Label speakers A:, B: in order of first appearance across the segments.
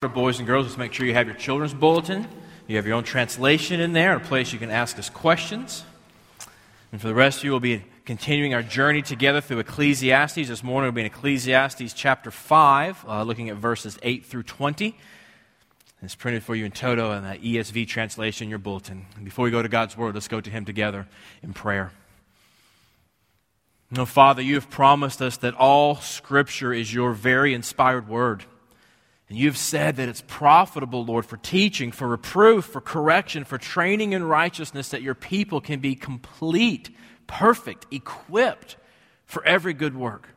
A: Boys and girls, let's make sure you have your children's bulletin. You have your own translation in there, a place you can ask us questions. And for the rest of you, we'll be continuing our journey together through Ecclesiastes. This morning we'll be in Ecclesiastes chapter 5, uh, looking at verses 8 through 20. It's printed for you in toto in that ESV translation your bulletin. And before we go to God's Word, let's go to Him together in prayer. No, Father, you have promised us that all Scripture is your very inspired Word. And you've said that it's profitable, Lord, for teaching, for reproof, for correction, for training in righteousness, that your people can be complete, perfect, equipped for every good work.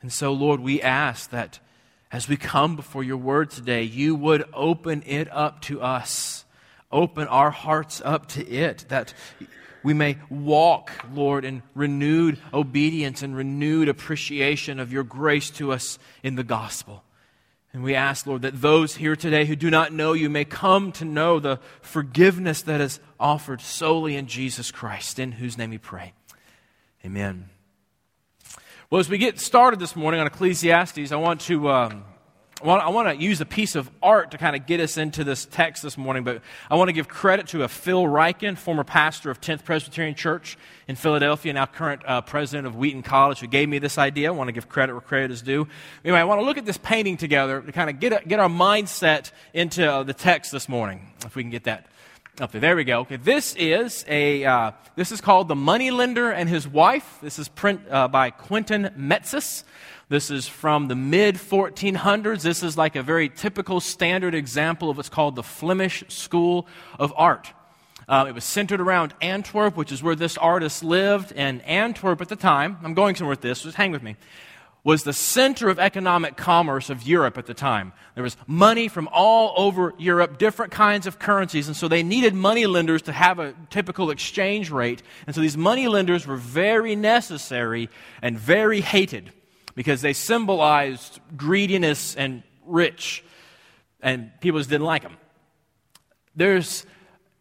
A: And so, Lord, we ask that as we come before your word today, you would open it up to us, open our hearts up to it, that we may walk, Lord, in renewed obedience and renewed appreciation of your grace to us in the gospel. And we ask, Lord, that those here today who do not know you may come to know the forgiveness that is offered solely in Jesus Christ, in whose name we pray. Amen. Well, as we get started this morning on Ecclesiastes, I want to. Um, I want, to use a piece of art to kind of get us into this text this morning, but I want to give credit to a Phil Ryken, former pastor of 10th Presbyterian Church in Philadelphia, now current uh, president of Wheaton College, who gave me this idea. I want to give credit where credit is due. Anyway, I want to look at this painting together to kind of get, get our mindset into uh, the text this morning, if we can get that up there. There we go. Okay, this is a uh, this is called the Moneylender and His Wife. This is print uh, by Quentin Metsys. This is from the mid 1400s. This is like a very typical standard example of what's called the Flemish School of Art. Uh, it was centered around Antwerp, which is where this artist lived. And Antwerp at the time, I'm going somewhere with this, just hang with me, was the center of economic commerce of Europe at the time. There was money from all over Europe, different kinds of currencies, and so they needed money lenders to have a typical exchange rate. And so these money lenders were very necessary and very hated because they symbolized greediness and rich, and people just didn't like them. There's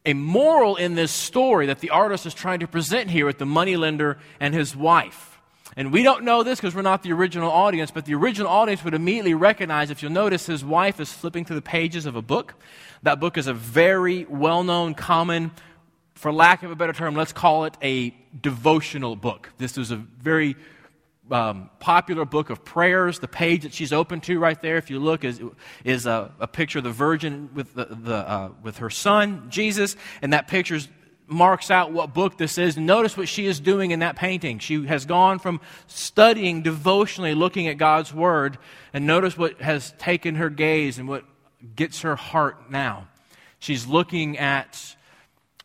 A: a moral in this story that the artist is trying to present here with the moneylender and his wife. And we don't know this because we're not the original audience, but the original audience would immediately recognize if you'll notice his wife is flipping through the pages of a book. That book is a very well known, common, for lack of a better term, let's call it a devotional book. This is a very um, popular book of prayers. The page that she's open to right there, if you look, is, is a, a picture of the Virgin with, the, the uh, with her son, Jesus, and that picture marks out what book this is. Notice what she is doing in that painting. She has gone from studying devotionally, looking at God's Word, and notice what has taken her gaze and what gets her heart now. She's looking at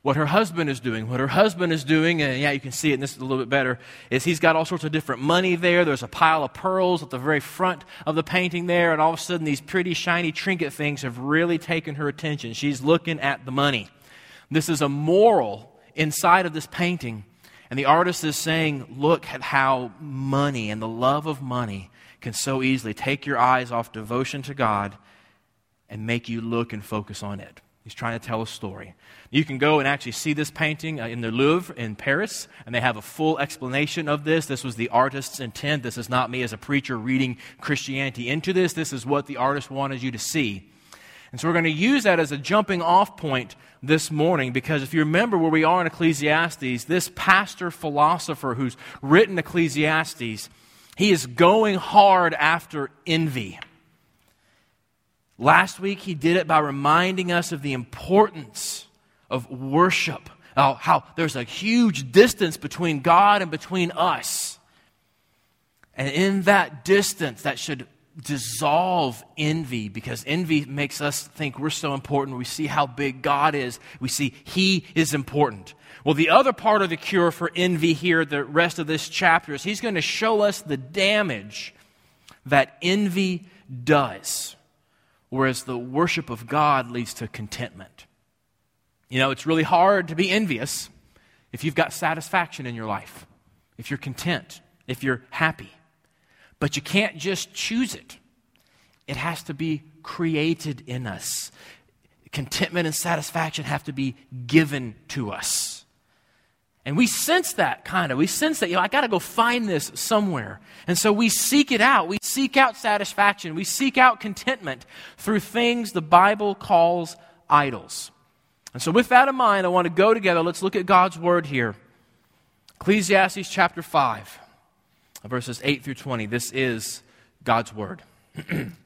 A: what her husband is doing. What her husband is doing, and yeah, you can see it this a little bit better, is he's got all sorts of different money there. There's a pile of pearls at the very front of the painting there, and all of a sudden these pretty shiny trinket things have really taken her attention. She's looking at the money. This is a moral inside of this painting, and the artist is saying, look at how money and the love of money can so easily take your eyes off devotion to God and make you look and focus on it. He's trying to tell a story. You can go and actually see this painting uh, in the Louvre in Paris, and they have a full explanation of this. This was the artist's intent. This is not me as a preacher reading Christianity into this. This is what the artist wanted you to see. And so we're going to use that as a jumping off point this morning because if you remember where we are in Ecclesiastes, this pastor philosopher who's written Ecclesiastes, he is going hard after envy. Last week, he did it by reminding us of the importance of worship, how, how there's a huge distance between God and between us. And in that distance, that should dissolve envy because envy makes us think we're so important. We see how big God is, we see He is important. Well, the other part of the cure for envy here, the rest of this chapter, is He's going to show us the damage that envy does whereas the worship of God leads to contentment. You know, it's really hard to be envious if you've got satisfaction in your life, if you're content, if you're happy. But you can't just choose it, it has to be created in us. Contentment and satisfaction have to be given to us. And we sense that kind of. We sense that, you know, I got to go find this somewhere. And so we seek it out. We seek out satisfaction. We seek out contentment through things the Bible calls idols. And so, with that in mind, I want to go together. Let's look at God's word here. Ecclesiastes chapter 5, verses 8 through 20. This is God's word.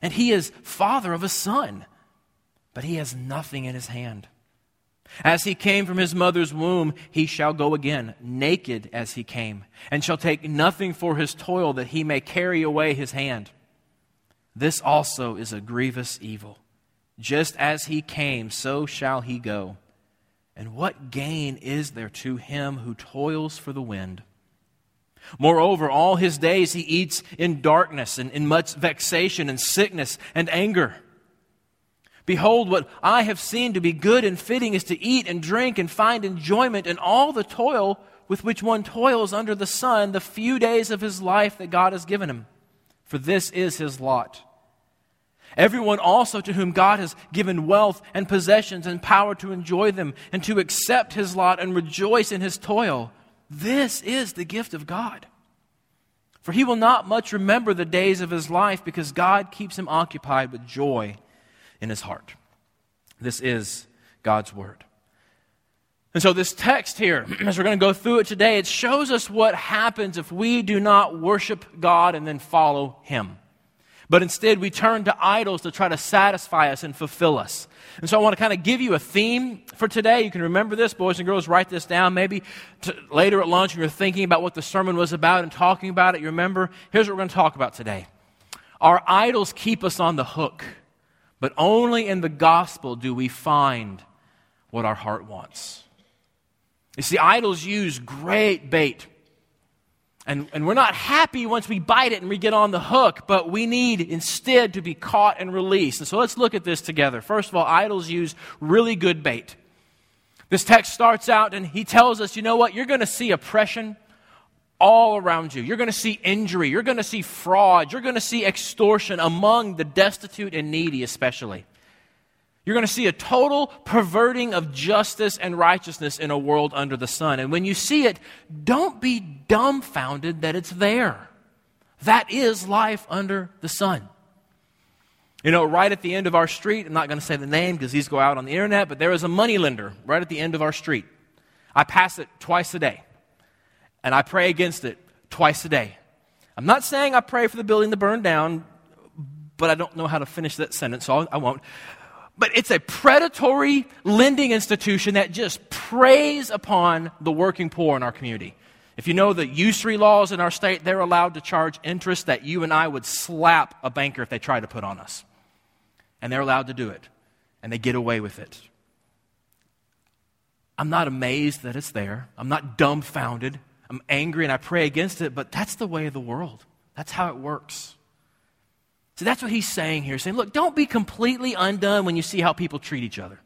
A: And he is father of a son, but he has nothing in his hand. As he came from his mother's womb, he shall go again, naked as he came, and shall take nothing for his toil that he may carry away his hand. This also is a grievous evil. Just as he came, so shall he go. And what gain is there to him who toils for the wind? Moreover, all his days he eats in darkness and in much vexation and sickness and anger. Behold, what I have seen to be good and fitting is to eat and drink and find enjoyment in all the toil with which one toils under the sun the few days of his life that God has given him. For this is his lot. Everyone also to whom God has given wealth and possessions and power to enjoy them and to accept his lot and rejoice in his toil this is the gift of God. For he will not much remember the days of his life because God keeps him occupied with joy in his heart. This is God's word. And so, this text here, as we're going to go through it today, it shows us what happens if we do not worship God and then follow him. But instead, we turn to idols to try to satisfy us and fulfill us. And so I want to kind of give you a theme for today. You can remember this, boys and girls, write this down. Maybe to, later at lunch when you're thinking about what the sermon was about and talking about it, you remember, here's what we're going to talk about today. Our idols keep us on the hook, but only in the gospel do we find what our heart wants. You see, idols use great bait and, and we're not happy once we bite it and we get on the hook, but we need instead to be caught and released. And so let's look at this together. First of all, idols use really good bait. This text starts out and he tells us, you know what? You're going to see oppression all around you. You're going to see injury. You're going to see fraud. You're going to see extortion among the destitute and needy, especially. You're going to see a total perverting of justice and righteousness in a world under the sun. And when you see it, don't be dumbfounded that it's there. That is life under the sun. You know, right at the end of our street, I'm not going to say the name because these go out on the internet, but there is a money lender right at the end of our street. I pass it twice a day, and I pray against it twice a day. I'm not saying I pray for the building to burn down, but I don't know how to finish that sentence, so I won't. But it's a predatory lending institution that just preys upon the working poor in our community. If you know the usury laws in our state, they're allowed to charge interest that you and I would slap a banker if they tried to put on us. And they're allowed to do it. And they get away with it. I'm not amazed that it's there. I'm not dumbfounded. I'm angry and I pray against it, but that's the way of the world. That's how it works. So that's what he's saying here, saying, look, don't be completely undone when you see how people treat each other.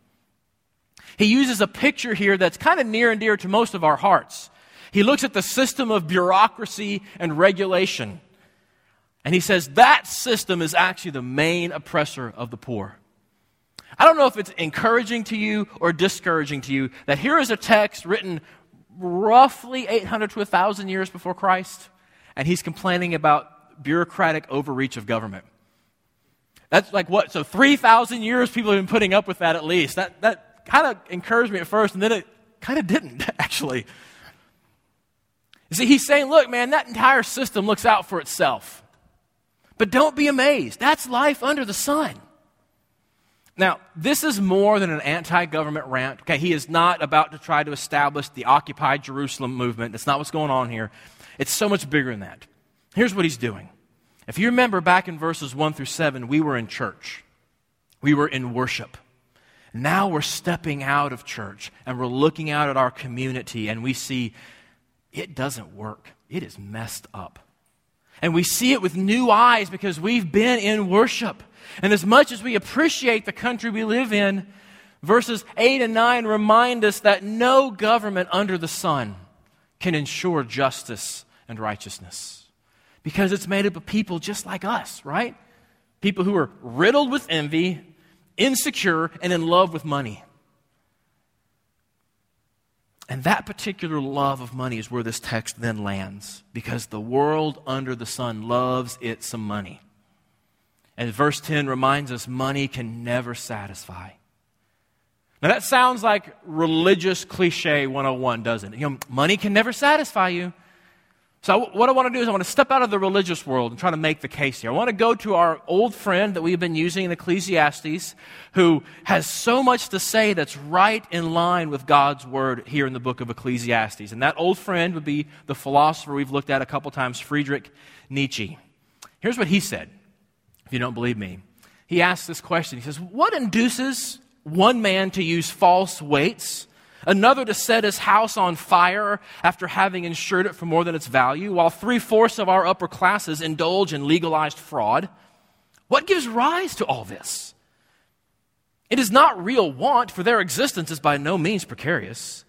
A: He uses a picture here that's kind of near and dear to most of our hearts. He looks at the system of bureaucracy and regulation, and he says that system is actually the main oppressor of the poor. I don't know if it's encouraging to you or discouraging to you that here is a text written roughly 800 to 1,000 years before Christ, and he's complaining about bureaucratic overreach of government. That's like what? So 3,000 years people have been putting up with that at least. That, that kind of encouraged me at first, and then it kind of didn't, actually. You see, he's saying, look, man, that entire system looks out for itself. But don't be amazed. That's life under the sun. Now, this is more than an anti government rant. Okay, he is not about to try to establish the Occupy Jerusalem movement. That's not what's going on here. It's so much bigger than that. Here's what he's doing. If you remember back in verses 1 through 7, we were in church, we were in worship. Now we're stepping out of church and we're looking out at our community and we see it doesn't work. It is messed up. And we see it with new eyes because we've been in worship. And as much as we appreciate the country we live in, verses 8 and 9 remind us that no government under the sun can ensure justice and righteousness. Because it's made up of people just like us, right? People who are riddled with envy, insecure, and in love with money. And that particular love of money is where this text then lands, because the world under the sun loves it some money. And verse 10 reminds us money can never satisfy. Now that sounds like religious cliche 101, doesn't it? You know, money can never satisfy you. So, what I want to do is I want to step out of the religious world and try to make the case here. I want to go to our old friend that we've been using in Ecclesiastes, who has so much to say that's right in line with God's word here in the book of Ecclesiastes. And that old friend would be the philosopher we've looked at a couple times, Friedrich Nietzsche. Here's what he said, if you don't believe me. He asked this question He says, What induces one man to use false weights? Another to set his house on fire after having insured it for more than its value, while three fourths of our upper classes indulge in legalized fraud. What gives rise to all this? It is not real want, for their existence is by no means precarious,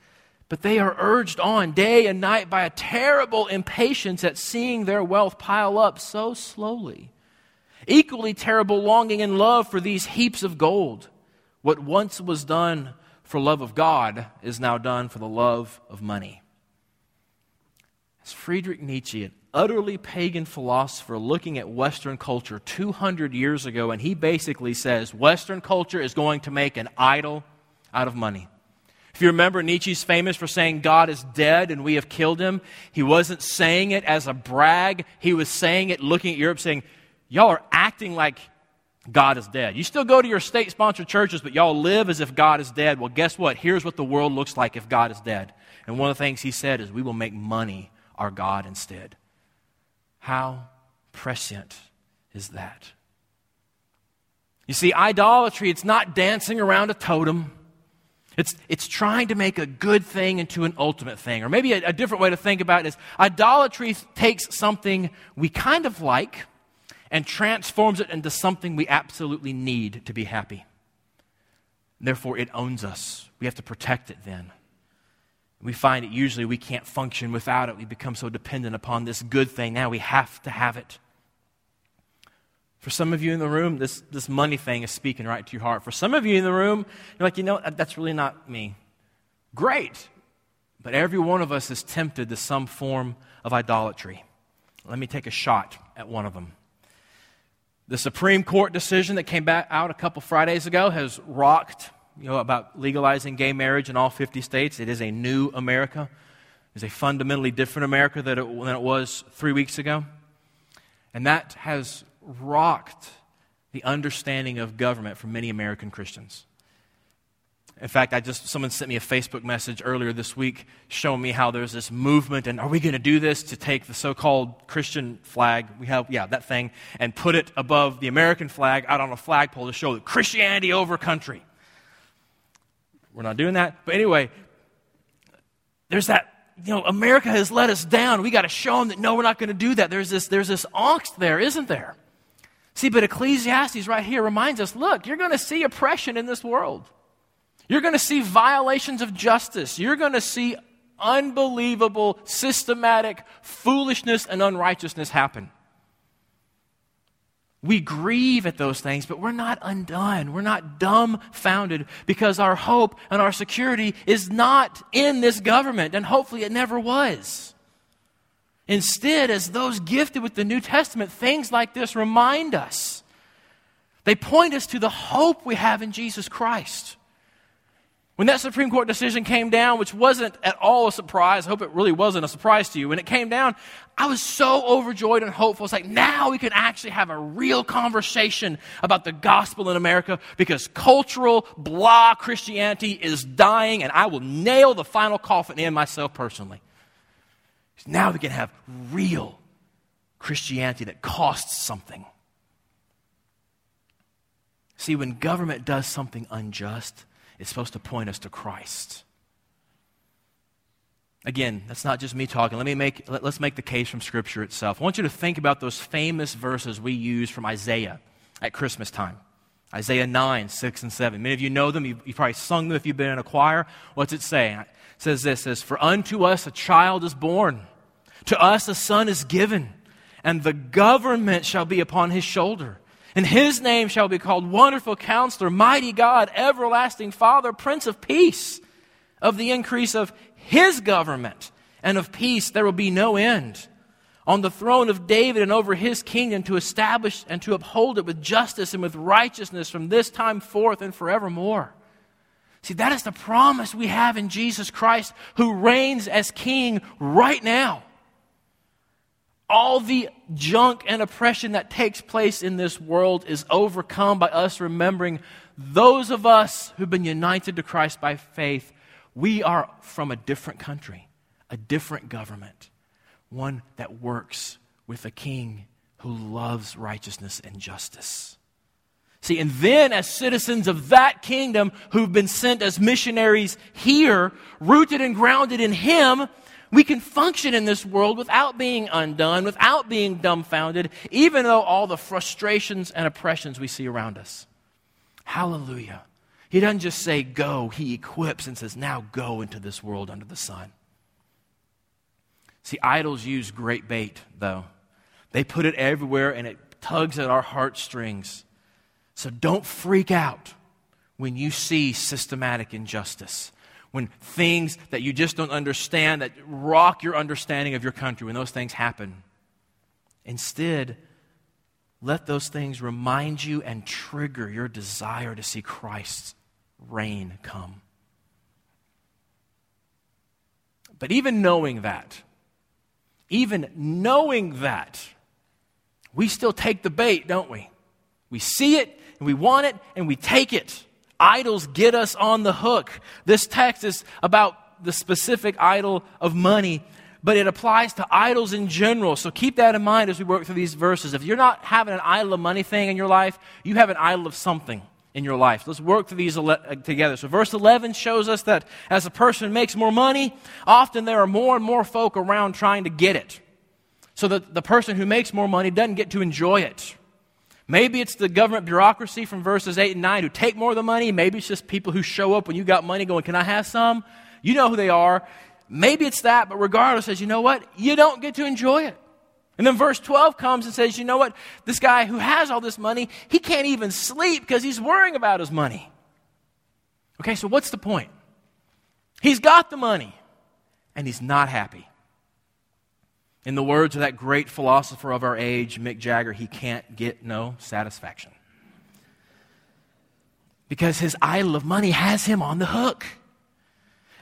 A: but they are urged on day and night by a terrible impatience at seeing their wealth pile up so slowly. Equally terrible longing and love for these heaps of gold. What once was done for love of God is now done for the love of money. As Friedrich Nietzsche, an utterly pagan philosopher looking at Western culture 200 years ago, and he basically says Western culture is going to make an idol out of money. If you remember, Nietzsche's famous for saying God is dead and we have killed him. He wasn't saying it as a brag. He was saying it looking at Europe saying, Y'all are acting like God is dead. You still go to your state sponsored churches, but y'all live as if God is dead. Well, guess what? Here's what the world looks like if God is dead. And one of the things he said is, we will make money our God instead. How prescient is that? You see, idolatry, it's not dancing around a totem. It's, it's trying to make a good thing into an ultimate thing. Or maybe a, a different way to think about it is idolatry takes something we kind of like and transforms it into something we absolutely need to be happy. Therefore, it owns us. We have to protect it then. We find it usually we can't function without it. We become so dependent upon this good thing. Now we have to have it. For some of you in the room, this, this money thing is speaking right to your heart. For some of you in the room, you're like, you know, that's really not me. Great. But every one of us is tempted to some form of idolatry. Let me take a shot at one of them. The Supreme Court decision that came back out a couple Fridays ago has rocked, you know, about legalizing gay marriage in all 50 states. It is a new America. It's a fundamentally different America than it, than it was three weeks ago. And that has rocked the understanding of government for many American Christians. In fact, I just someone sent me a Facebook message earlier this week showing me how there's this movement and are we going to do this to take the so-called Christian flag, we have yeah, that thing and put it above the American flag out on a flagpole to show that Christianity over country. We're not doing that. But anyway, there's that you know, America has let us down. We got to show them that no, we're not going to do that. There's this there's this angst there, isn't there? See, but Ecclesiastes right here reminds us, look, you're going to see oppression in this world. You're going to see violations of justice. You're going to see unbelievable, systematic foolishness and unrighteousness happen. We grieve at those things, but we're not undone. We're not dumbfounded because our hope and our security is not in this government, and hopefully it never was. Instead, as those gifted with the New Testament, things like this remind us. They point us to the hope we have in Jesus Christ. When that Supreme Court decision came down, which wasn't at all a surprise, I hope it really wasn't a surprise to you. When it came down, I was so overjoyed and hopeful. It's like now we can actually have a real conversation about the gospel in America because cultural blah Christianity is dying, and I will nail the final coffin in myself personally. Now we can have real Christianity that costs something. See, when government does something unjust, it's supposed to point us to Christ. Again, that's not just me talking. Let me make, let, us make the case from Scripture itself. I want you to think about those famous verses we use from Isaiah at Christmas time. Isaiah 9, 6, and 7. Many of you know them. You've, you've probably sung them if you've been in a choir. What's it say? It says this, it says, For unto us a child is born, to us a son is given, and the government shall be upon his shoulder and his name shall be called Wonderful Counselor, Mighty God, Everlasting Father, Prince of Peace. Of the increase of his government and of peace there will be no end. On the throne of David and over his kingdom to establish and to uphold it with justice and with righteousness from this time forth and forevermore. See, that is the promise we have in Jesus Christ, who reigns as king right now all the junk and oppression that takes place in this world is overcome by us remembering those of us who've been united to Christ by faith, we are from a different country, a different government, one that works with a king who loves righteousness and justice. See, and then as citizens of that kingdom who've been sent as missionaries here, rooted and grounded in Him, we can function in this world without being undone, without being dumbfounded, even though all the frustrations and oppressions we see around us. Hallelujah. He doesn't just say go, he equips and says, now go into this world under the sun. See, idols use great bait, though. They put it everywhere and it tugs at our heartstrings. So don't freak out when you see systematic injustice when things that you just don't understand, that rock your understanding of your country, when those things happen. Instead, let those things remind you and trigger your desire to see Christ's reign come. But even knowing that, even knowing that, we still take the bait, don't we? We see it and we want it and we take it. Idols get us on the hook. This text is about the specific idol of money, but it applies to idols in general. So keep that in mind as we work through these verses. If you're not having an idol of money thing in your life, you have an idol of something in your life. Let's work through these uh, together. So, verse 11 shows us that as a person makes more money, often there are more and more folk around trying to get it. So that the person who makes more money doesn't get to enjoy it. Maybe it's the government bureaucracy from verses 8 and 9 who take more of the money. Maybe it's just people who show up when you got money going, Can I have some? You know who they are. Maybe it's that, but regardless, says, You know what? You don't get to enjoy it. And then verse 12 comes and says, You know what? This guy who has all this money, he can't even sleep because he's worrying about his money. Okay, so what's the point? He's got the money and he's not happy. In the words of that great philosopher of our age, Mick Jagger, he can't get no satisfaction. Because his idol of money has him on the hook.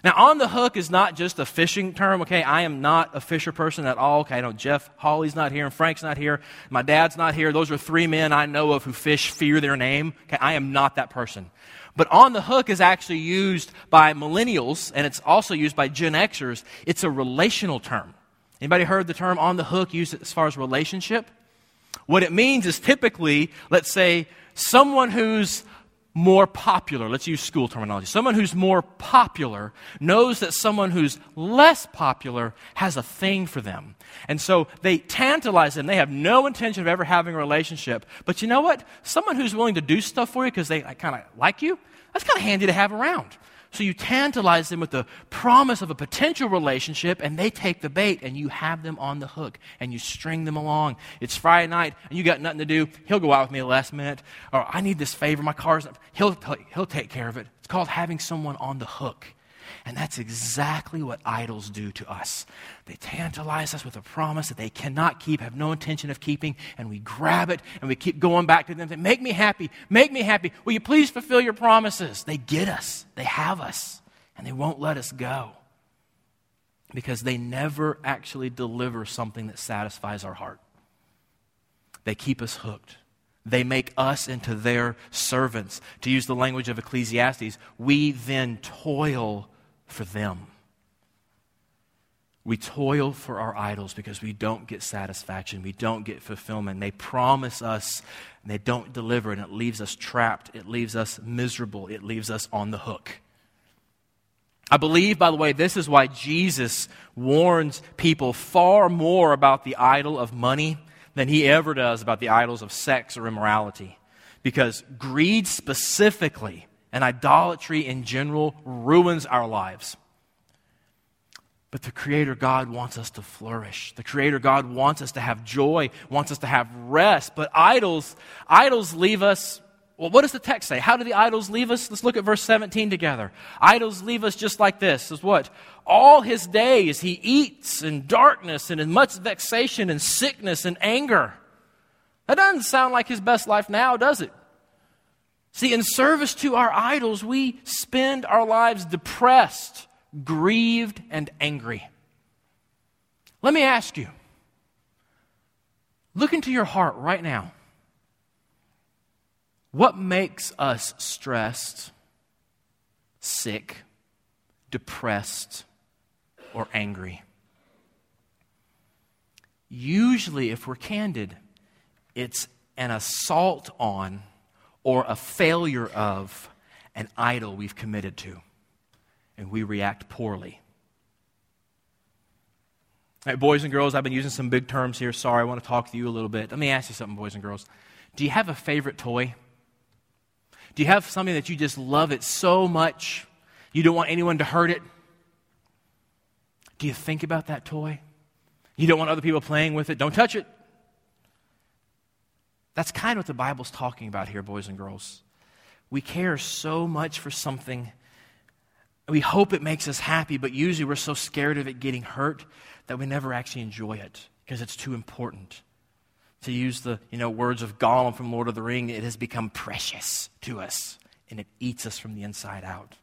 A: Now, on the hook is not just a fishing term, okay? I am not a fisher person at all, okay? I know Jeff Hawley's not here and Frank's not here. My dad's not here. Those are three men I know of who fish fear their name, okay? I am not that person. But on the hook is actually used by millennials and it's also used by Gen Xers. It's a relational term. Anybody heard the term on the hook used as far as relationship? What it means is typically, let's say, someone who's more popular, let's use school terminology, someone who's more popular knows that someone who's less popular has a thing for them. And so they tantalize them. They have no intention of ever having a relationship. But you know what? Someone who's willing to do stuff for you because they kind of like you, that's kind of handy to have around. So you tantalize them with the promise of a potential relationship, and they take the bait, and you have them on the hook, and you string them along. It's Friday night, and you got nothing to do. He'll go out with me the last minute, or I need this favor. My car's. He'll he'll take care of it. It's called having someone on the hook. And that's exactly what idols do to us. They tantalize us with a promise that they cannot keep, have no intention of keeping, and we grab it and we keep going back to them. And they make me happy, make me happy. Will you please fulfill your promises? They get us, they have us, and they won't let us go because they never actually deliver something that satisfies our heart. They keep us hooked. They make us into their servants. To use the language of Ecclesiastes, we then toil for them. We toil for our idols because we don't get satisfaction. We don't get fulfillment. They promise us and they don't deliver, and it leaves us trapped. It leaves us miserable. It leaves us on the hook. I believe, by the way, this is why Jesus warns people far more about the idol of money than he ever does about the idols of sex or immorality. Because greed specifically and idolatry in general ruins our lives. But the Creator God wants us to flourish. The Creator God wants us to have joy, wants us to have rest. But idols, idols leave us well, what does the text say? How do the idols leave us? Let's look at verse 17 together. Idols leave us just like this. Is what? All his days he eats in darkness and in much vexation and sickness and anger. That doesn't sound like his best life now, does it? See, in service to our idols, we spend our lives depressed, grieved, and angry. Let me ask you look into your heart right now. What makes us stressed, sick, depressed, or angry? Usually, if we're candid, it's an assault on or a failure of an idol we've committed to, and we react poorly. All right, boys and girls, I've been using some big terms here. Sorry, I want to talk to you a little bit. Let me ask you something, boys and girls. Do you have a favorite toy? Do you have something that you just love it so much you don't want anyone to hurt it? Do you think about that toy? You don't want other people playing with it? Don't touch it. That's kind of what the Bible's talking about here, boys and girls. We care so much for something. We hope it makes us happy, but usually we're so scared of it getting hurt that we never actually enjoy it because it's too important to use the you know, words of Gollum from Lord of the Ring, it has become precious to us and it eats us from the inside out.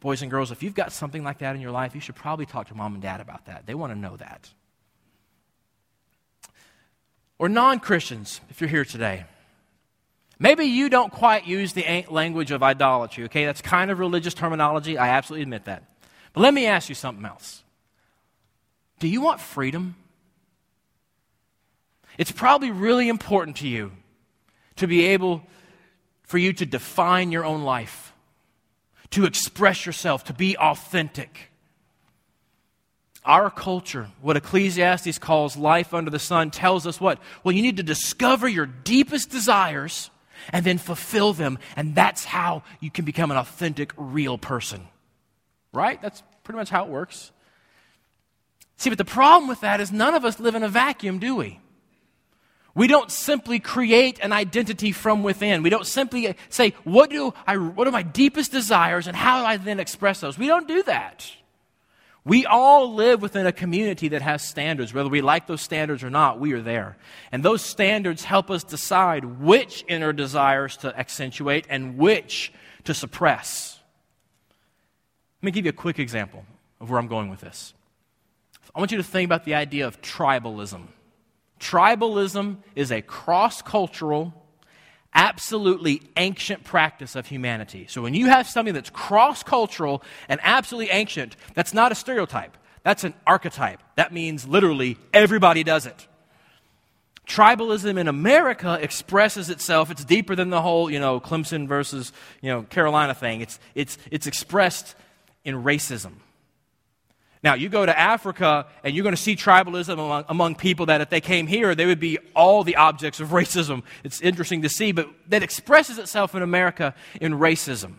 A: Boys and girls, if you've got something like that in your life, you should probably talk to mom and dad about that. They want to know that. Or non Christians, if you're here today. Maybe you don't quite use the language of idolatry, okay? That's kind of religious terminology. I absolutely admit that. But let me ask you something else. Do you want freedom? It's probably really important to you to be able for you to define your own life, to express yourself, to be authentic. Our culture, what Ecclesiastes calls life under the sun, tells us what? Well, you need to discover your deepest desires and then fulfill them, and that's how you can become an authentic, real person. Right? That's pretty much how it works. See, but the problem with that is none of us live in a vacuum, do we? We don't simply create an identity from within. We don't simply say, what, do I, what are my deepest desires and how do I then express those? We don't do that. We all live within a community that has standards. Whether we like those standards or not, we are there. And those standards help us decide which inner desires to accentuate and which to suppress. Let me give you a quick example of where I'm going with this. I want you to think about the idea of tribalism. Tribalism is a cross cultural, absolutely ancient practice of humanity. So when you have something that's cross cultural and absolutely ancient, that's not a stereotype. That's an archetype. That means literally everybody does it. Tribalism in America expresses itself. It's deeper than the whole, you know, Clemson versus, you know, Carolina thing. It's, it's, it's expressed in racism. Now, you go to Africa and you're going to see tribalism among, among, people that if they came here, they would be all the objects of racism. It's interesting to see, but that expresses itself in America in racism.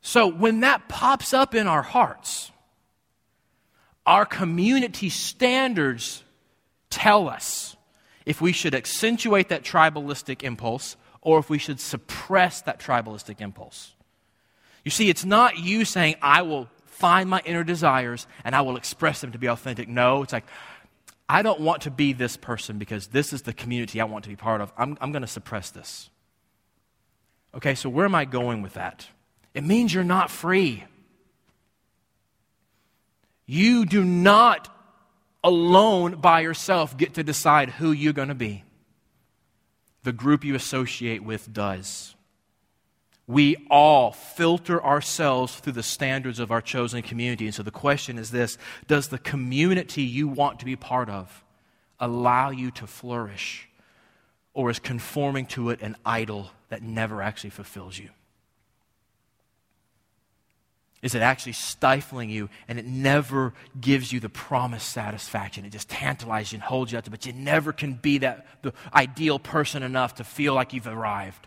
A: So when that pops up in our hearts, our community standards tell us if we should accentuate that tribalistic impulse or if we should suppress that tribalistic impulse. You see, it's not you saying, I will find my inner desires and I will express them to be authentic. No, it's like, I don't want to be this person because this is the community I want to be part of. I'm, I'm going to suppress this. Okay, so where am I going with that? It means you're not free. You do not alone by yourself get to decide who you're going to be. The group you associate with does. We all filter ourselves through the standards of our chosen community. And so the question is this Does the community you want to be part of allow you to flourish? Or is conforming to it an idol that never actually fulfills you? Is it actually stifling you and it never gives you the promised satisfaction? It just tantalizes you and holds you up to, but you never can be that the ideal person enough to feel like you've arrived.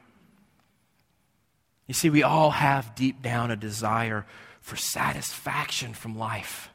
A: You see, we all have deep down a desire for satisfaction from life.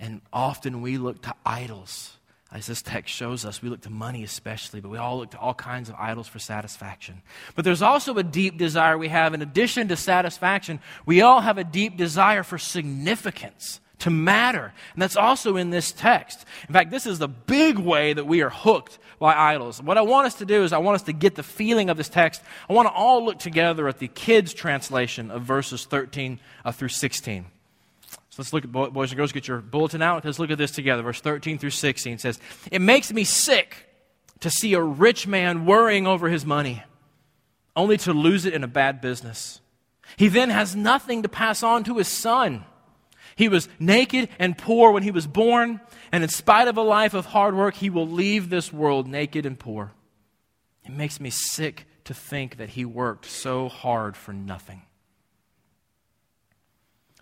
A: And often we look to idols. As this text shows us, we look to money especially, but we all look to all kinds of idols for satisfaction. But there's also a deep desire we have, in addition to satisfaction, we all have a deep desire for significance, to matter. And that's also in this text. In fact, this is the big way that we are hooked by idols. What I want us to do is I want us to get the feeling of this text. I want to all look together at the kids' translation of verses 13 uh, through 16. So let's look at, boys and girls, get your bulletin out. Let's look at this together. Verse 13 through 16 says, It makes me sick to see a rich man worrying over his money, only to lose it in a bad business. He then has nothing to pass on to his son. He was naked and poor when he was born, and in spite of a life of hard work, he will leave this world naked and poor. It makes me sick to think that he worked so hard for nothing.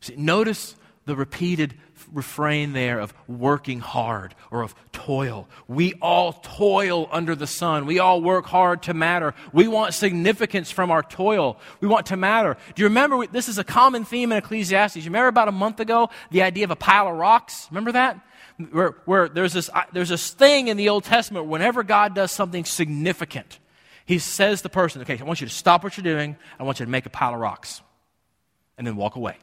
A: See, notice the repeated refrain there of working hard or of toil. We all toil under the sun. We all work hard to matter. We want significance from our toil. We want to matter. Do you remember? This is a common theme in Ecclesiastes. You remember about a month ago the idea of a pile of rocks? Remember that? Where, where there's, this, there's this thing in the Old Testament, whenever God does something significant, he says to the person, okay, I want you to stop what you're doing. I want you to make a pile of rocks and then walk away.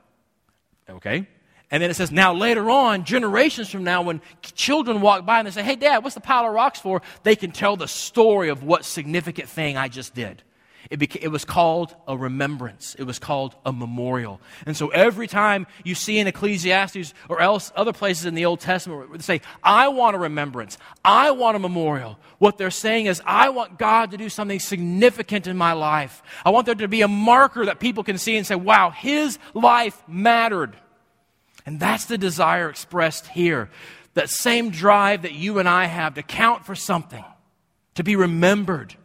A: Okay? And then it says, now later on, generations from now, when children walk by and they say, hey, dad, what's the pile of rocks for? They can tell the story of what significant thing I just did. It, beca- it was called a remembrance. It was called a memorial. And so every time you see in Ecclesiastes or else other places in the Old Testament where they say, I want a remembrance, I want a memorial, what they're saying is, I want God to do something significant in my life. I want there to be a marker that people can see and say, wow, his life mattered. And that's the desire expressed here. That same drive that you and I have to count for something, to be remembered.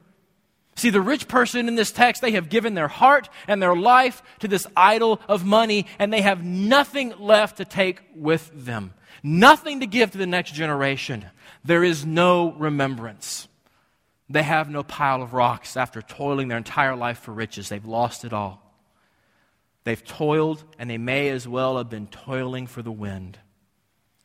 A: See, the rich person in this text, they have given their heart and their life to this idol of money, and they have nothing left to take with them. Nothing to give to the next generation. There is no remembrance. They have no pile of rocks after toiling their entire life for riches. They've lost it all. They've toiled, and they may as well have been toiling for the wind,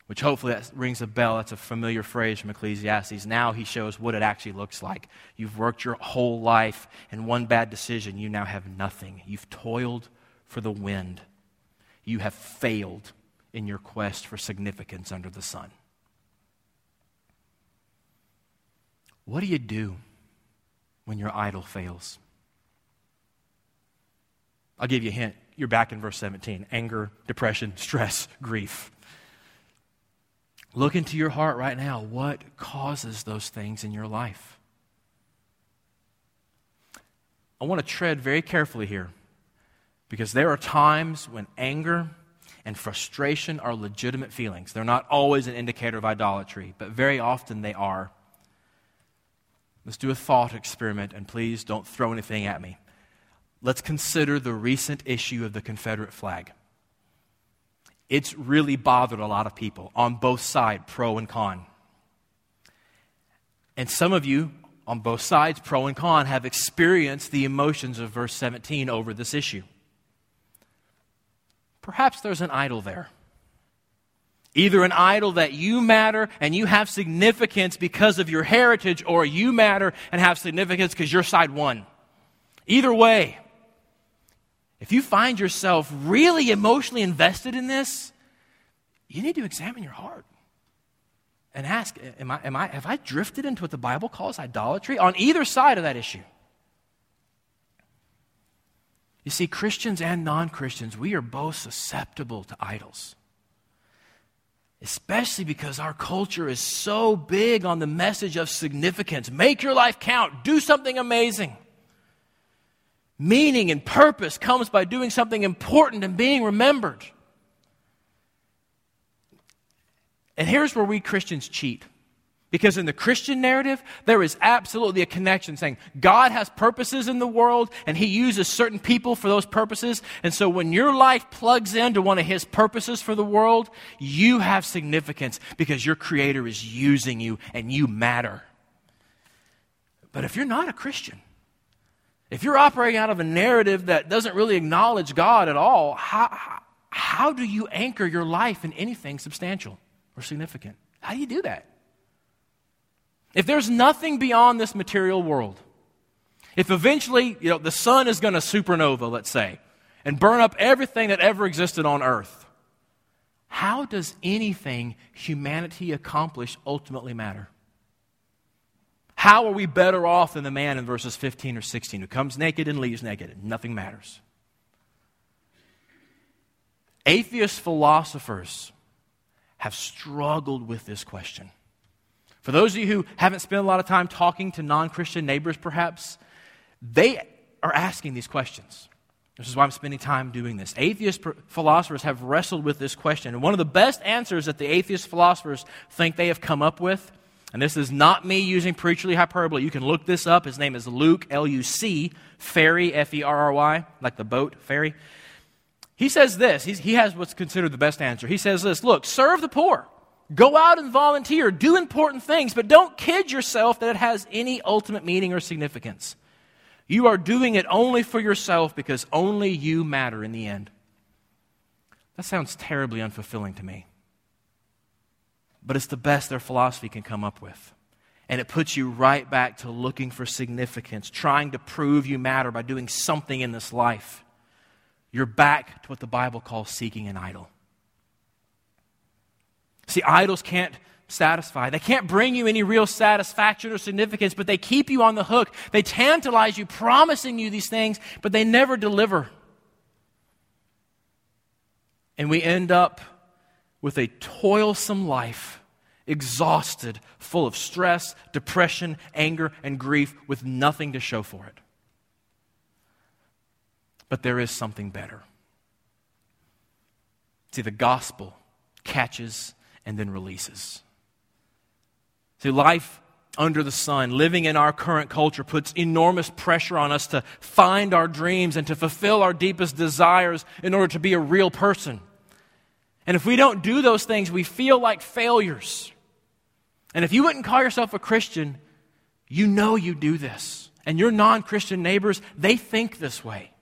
A: which hopefully that rings a bell. That's a familiar phrase from Ecclesiastes. Now he shows what it actually looks like. You've worked your whole life, and one bad decision, you now have nothing. You've toiled for the wind. You have failed in your quest for significance under the sun. What do you do when your idol fails? I'll give you a hint you're back in verse 17 anger, depression, stress, grief. Look into your heart right now. What causes those things in your life? I want to tread very carefully here because there are times when anger and frustration are legitimate feelings. They're not always an indicator of idolatry, but very often they are. Let's do a thought experiment, and please don't throw anything at me let's consider the recent issue of the Confederate flag. It's really bothered a lot of people on both sides, pro and con. And some of you on both sides, pro and con, have experienced the emotions of verse 17 over this issue. Perhaps there's an idol there. Either an idol that you matter and you have significance because of your heritage, or you matter and have significance because your side won. Either way, if you find yourself really emotionally invested in this, you need to examine your heart and ask am I, am I, Have I drifted into what the Bible calls idolatry on either side of that issue? You see, Christians and non Christians, we are both susceptible to idols. Especially because our culture is so big on the message of significance. Make your life count, do something amazing. Meaning and purpose comes by doing something important and being remembered. And here's where we Christians cheat. Because in the Christian narrative, there is absolutely a connection saying God has purposes in the world and He uses certain people for those purposes. And so when your life plugs into one of His purposes for the world, you have significance because your Creator is using you and you matter. But if you're not a Christian, if you're operating out of a narrative that doesn't really acknowledge God at all, how, how do you anchor your life in anything substantial or significant? How do you do that? If there's nothing beyond this material world, if eventually, you know, the sun is going to supernova, let's say, and burn up everything that ever existed on earth, how does anything humanity accomplish ultimately matter? How are we better off than the man in verses 15 or 16 who comes naked and leaves naked nothing matters? Atheist philosophers have struggled with this question. For those of you who haven't spent a lot of time talking to non Christian neighbors, perhaps, they are asking these questions. This is why I'm spending time doing this. Atheist philosophers have wrestled with this question. And one of the best answers that the atheist philosophers think they have come up with and this is not me using preacherly hyperbole. You can look this up. His name is Luc, L U C, Ferry, F E R R Y, like the boat, ferry. He says this. He's, he has what's considered the best answer. He says this Look, serve the poor. Go out and volunteer. Do important things, but don't kid yourself that it has any ultimate meaning or significance. You are doing it only for yourself because only you matter in the end. That sounds terribly unfulfilling to me but it's the best their philosophy can come up with. And it puts you right back to looking for significance, trying to prove you matter by doing something in this life. You're back to what the Bible calls seeking an idol. See, idols can't satisfy. They can't bring you any real satisfaction or significance, but they keep you on the hook. They tantalize you, promising you these things, but they never deliver. And we end up with a toilsome life, exhausted, full of stress, depression, anger, and grief, with nothing to show for it. But there is something better. See, the gospel catches and then releases. See, life under the sun, living in our current culture, puts enormous pressure on us to find our dreams and to fulfill our deepest desires in order to be a real person. And if we don't do those things, we feel like failures. And if you wouldn't call yourself a Christian, you know you do this. And your non Christian neighbors, they think this way.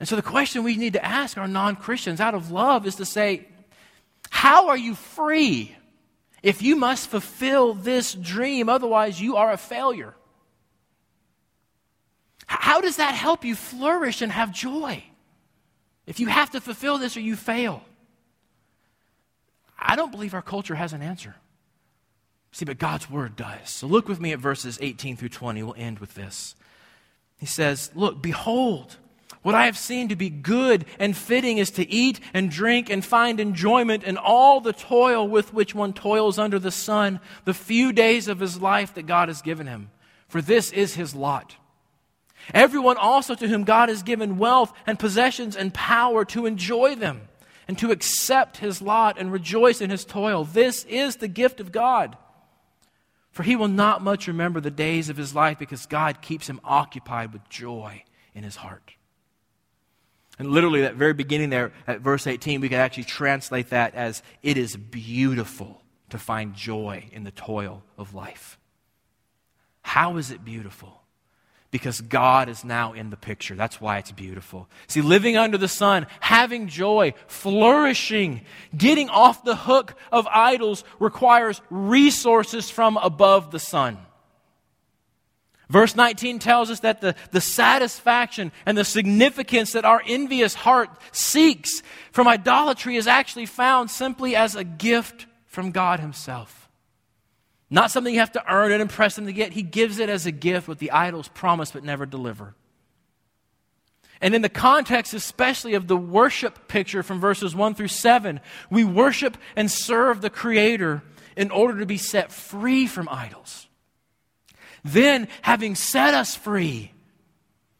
A: And so the question we need to ask our non Christians out of love is to say, How are you free if you must fulfill this dream? Otherwise, you are a failure. How does that help you flourish and have joy? If you have to fulfill this or you fail. I don't believe our culture has an answer. See, but God's word does. So look with me at verses 18 through 20. We'll end with this. He says, Look, behold, what I have seen to be good and fitting is to eat and drink and find enjoyment in all the toil with which one toils under the sun, the few days of his life that God has given him. For this is his lot. Everyone also to whom God has given wealth and possessions and power to enjoy them and to accept his lot and rejoice in his toil. This is the gift of God. For he will not much remember the days of his life because God keeps him occupied with joy in his heart. And literally, that very beginning there at verse 18, we could actually translate that as it is beautiful to find joy in the toil of life. How is it beautiful? Because God is now in the picture. That's why it's beautiful. See, living under the sun, having joy, flourishing, getting off the hook of idols requires resources from above the sun. Verse 19 tells us that the, the satisfaction and the significance that our envious heart seeks from idolatry is actually found simply as a gift from God Himself. Not something you have to earn and impress Him to get. He gives it as a gift, what the idols promise but never deliver. And in the context, especially of the worship picture from verses 1 through 7, we worship and serve the Creator in order to be set free from idols. Then, having set us free,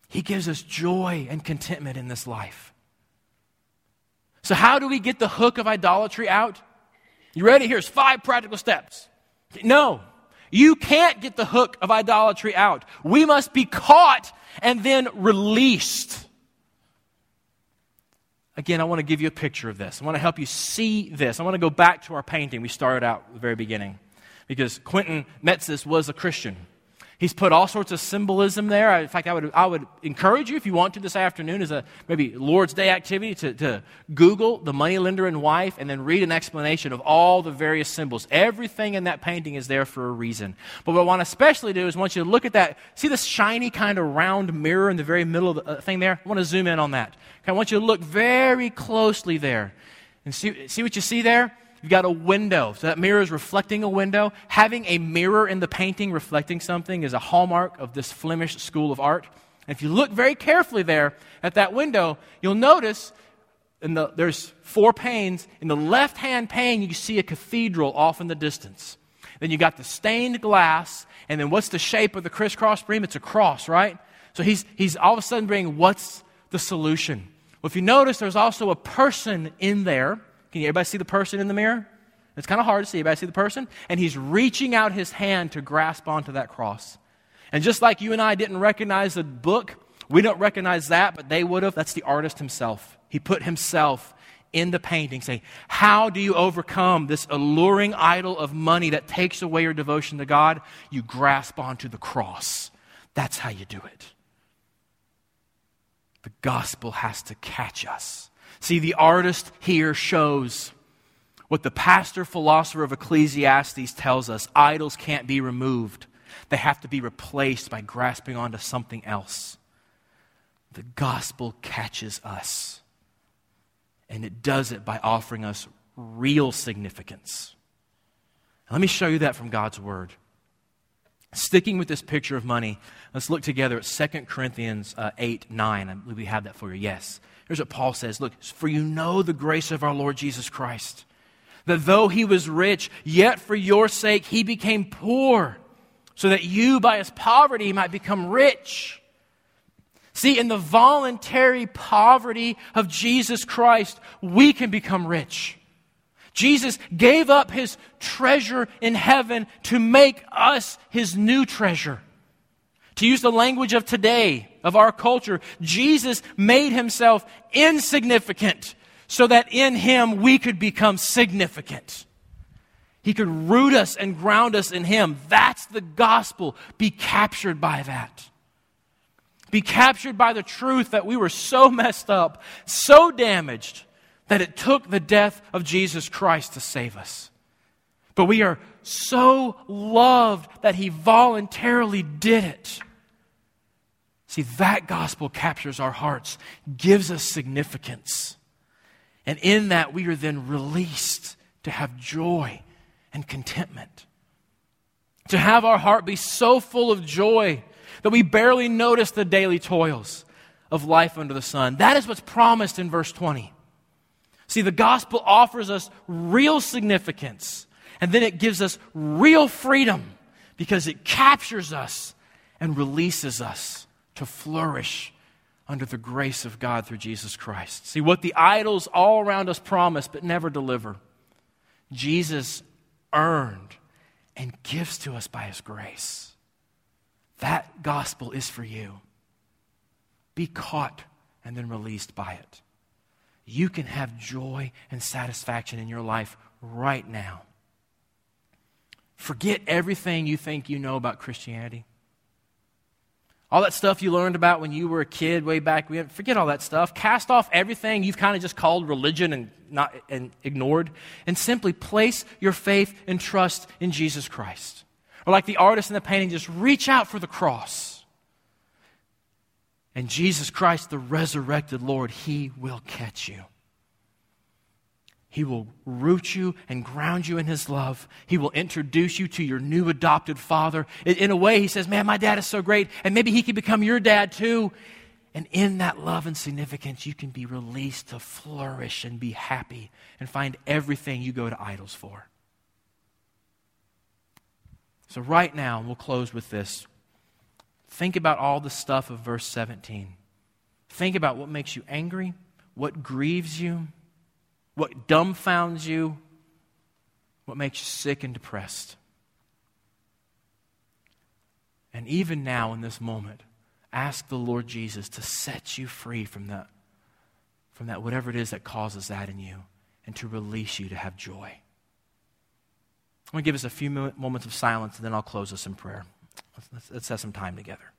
A: He gives us joy and contentment in this life. So, how do we get the hook of idolatry out? You ready? Here's five practical steps. No, you can't get the hook of idolatry out. We must be caught and then released. Again, I want to give you a picture of this. I want to help you see this. I want to go back to our painting we started out at the very beginning because Quentin Metsys was a Christian. He's put all sorts of symbolism there. In fact, I would, I would encourage you, if you want to this afternoon, as a maybe Lord's Day activity, to, to Google the moneylender and wife and then read an explanation of all the various symbols. Everything in that painting is there for a reason. But what I want to especially do is want you to look at that. See this shiny kind of round mirror in the very middle of the uh, thing there? I want to zoom in on that. Okay, I want you to look very closely there. And see, see what you see there? You've got a window. So that mirror is reflecting a window. Having a mirror in the painting reflecting something is a hallmark of this Flemish school of art. And if you look very carefully there at that window, you'll notice the, there's four panes. In the left hand pane, you see a cathedral off in the distance. Then you got the stained glass, and then what's the shape of the crisscross beam? It's a cross, right? So he's, he's all of a sudden bringing what's the solution? Well, if you notice, there's also a person in there can you everybody see the person in the mirror? It's kind of hard to see. Everybody see the person? And he's reaching out his hand to grasp onto that cross. And just like you and I didn't recognize the book, we don't recognize that, but they would have. That's the artist himself. He put himself in the painting, saying, How do you overcome this alluring idol of money that takes away your devotion to God? You grasp onto the cross. That's how you do it. The gospel has to catch us. See, the artist here shows what the pastor philosopher of Ecclesiastes tells us idols can't be removed, they have to be replaced by grasping onto something else. The gospel catches us, and it does it by offering us real significance. Let me show you that from God's word. Sticking with this picture of money, let's look together at 2 Corinthians uh, 8 9. I believe we have that for you. Yes. Here's what Paul says Look, for you know the grace of our Lord Jesus Christ, that though he was rich, yet for your sake he became poor, so that you by his poverty might become rich. See, in the voluntary poverty of Jesus Christ, we can become rich. Jesus gave up his treasure in heaven to make us his new treasure. To use the language of today, of our culture, Jesus made himself insignificant so that in him we could become significant. He could root us and ground us in him. That's the gospel. Be captured by that. Be captured by the truth that we were so messed up, so damaged, that it took the death of Jesus Christ to save us. But we are so loved that he voluntarily did it. See, that gospel captures our hearts, gives us significance. And in that, we are then released to have joy and contentment. To have our heart be so full of joy that we barely notice the daily toils of life under the sun. That is what's promised in verse 20. See, the gospel offers us real significance, and then it gives us real freedom because it captures us and releases us to flourish under the grace of God through Jesus Christ. See, what the idols all around us promise but never deliver, Jesus earned and gives to us by his grace. That gospel is for you. Be caught and then released by it you can have joy and satisfaction in your life right now. Forget everything you think you know about Christianity. All that stuff you learned about when you were a kid way back, when forget all that stuff. Cast off everything you've kind of just called religion and, not, and ignored, and simply place your faith and trust in Jesus Christ. Or like the artist in the painting, just reach out for the cross. And Jesus Christ, the resurrected Lord, He will catch you. He will root you and ground you in His love. He will introduce you to your new adopted father. In a way, He says, Man, my dad is so great, and maybe He can become your dad too. And in that love and significance, you can be released to flourish and be happy and find everything you go to idols for. So, right now, we'll close with this. Think about all the stuff of verse 17. Think about what makes you angry, what grieves you, what dumbfounds you, what makes you sick and depressed. And even now, in this moment, ask the Lord Jesus to set you free from that, from that whatever it is that causes that in you, and to release you to have joy. I'm going to give us a few moments of silence, and then I'll close us in prayer. Let's, let's, let's have some time together.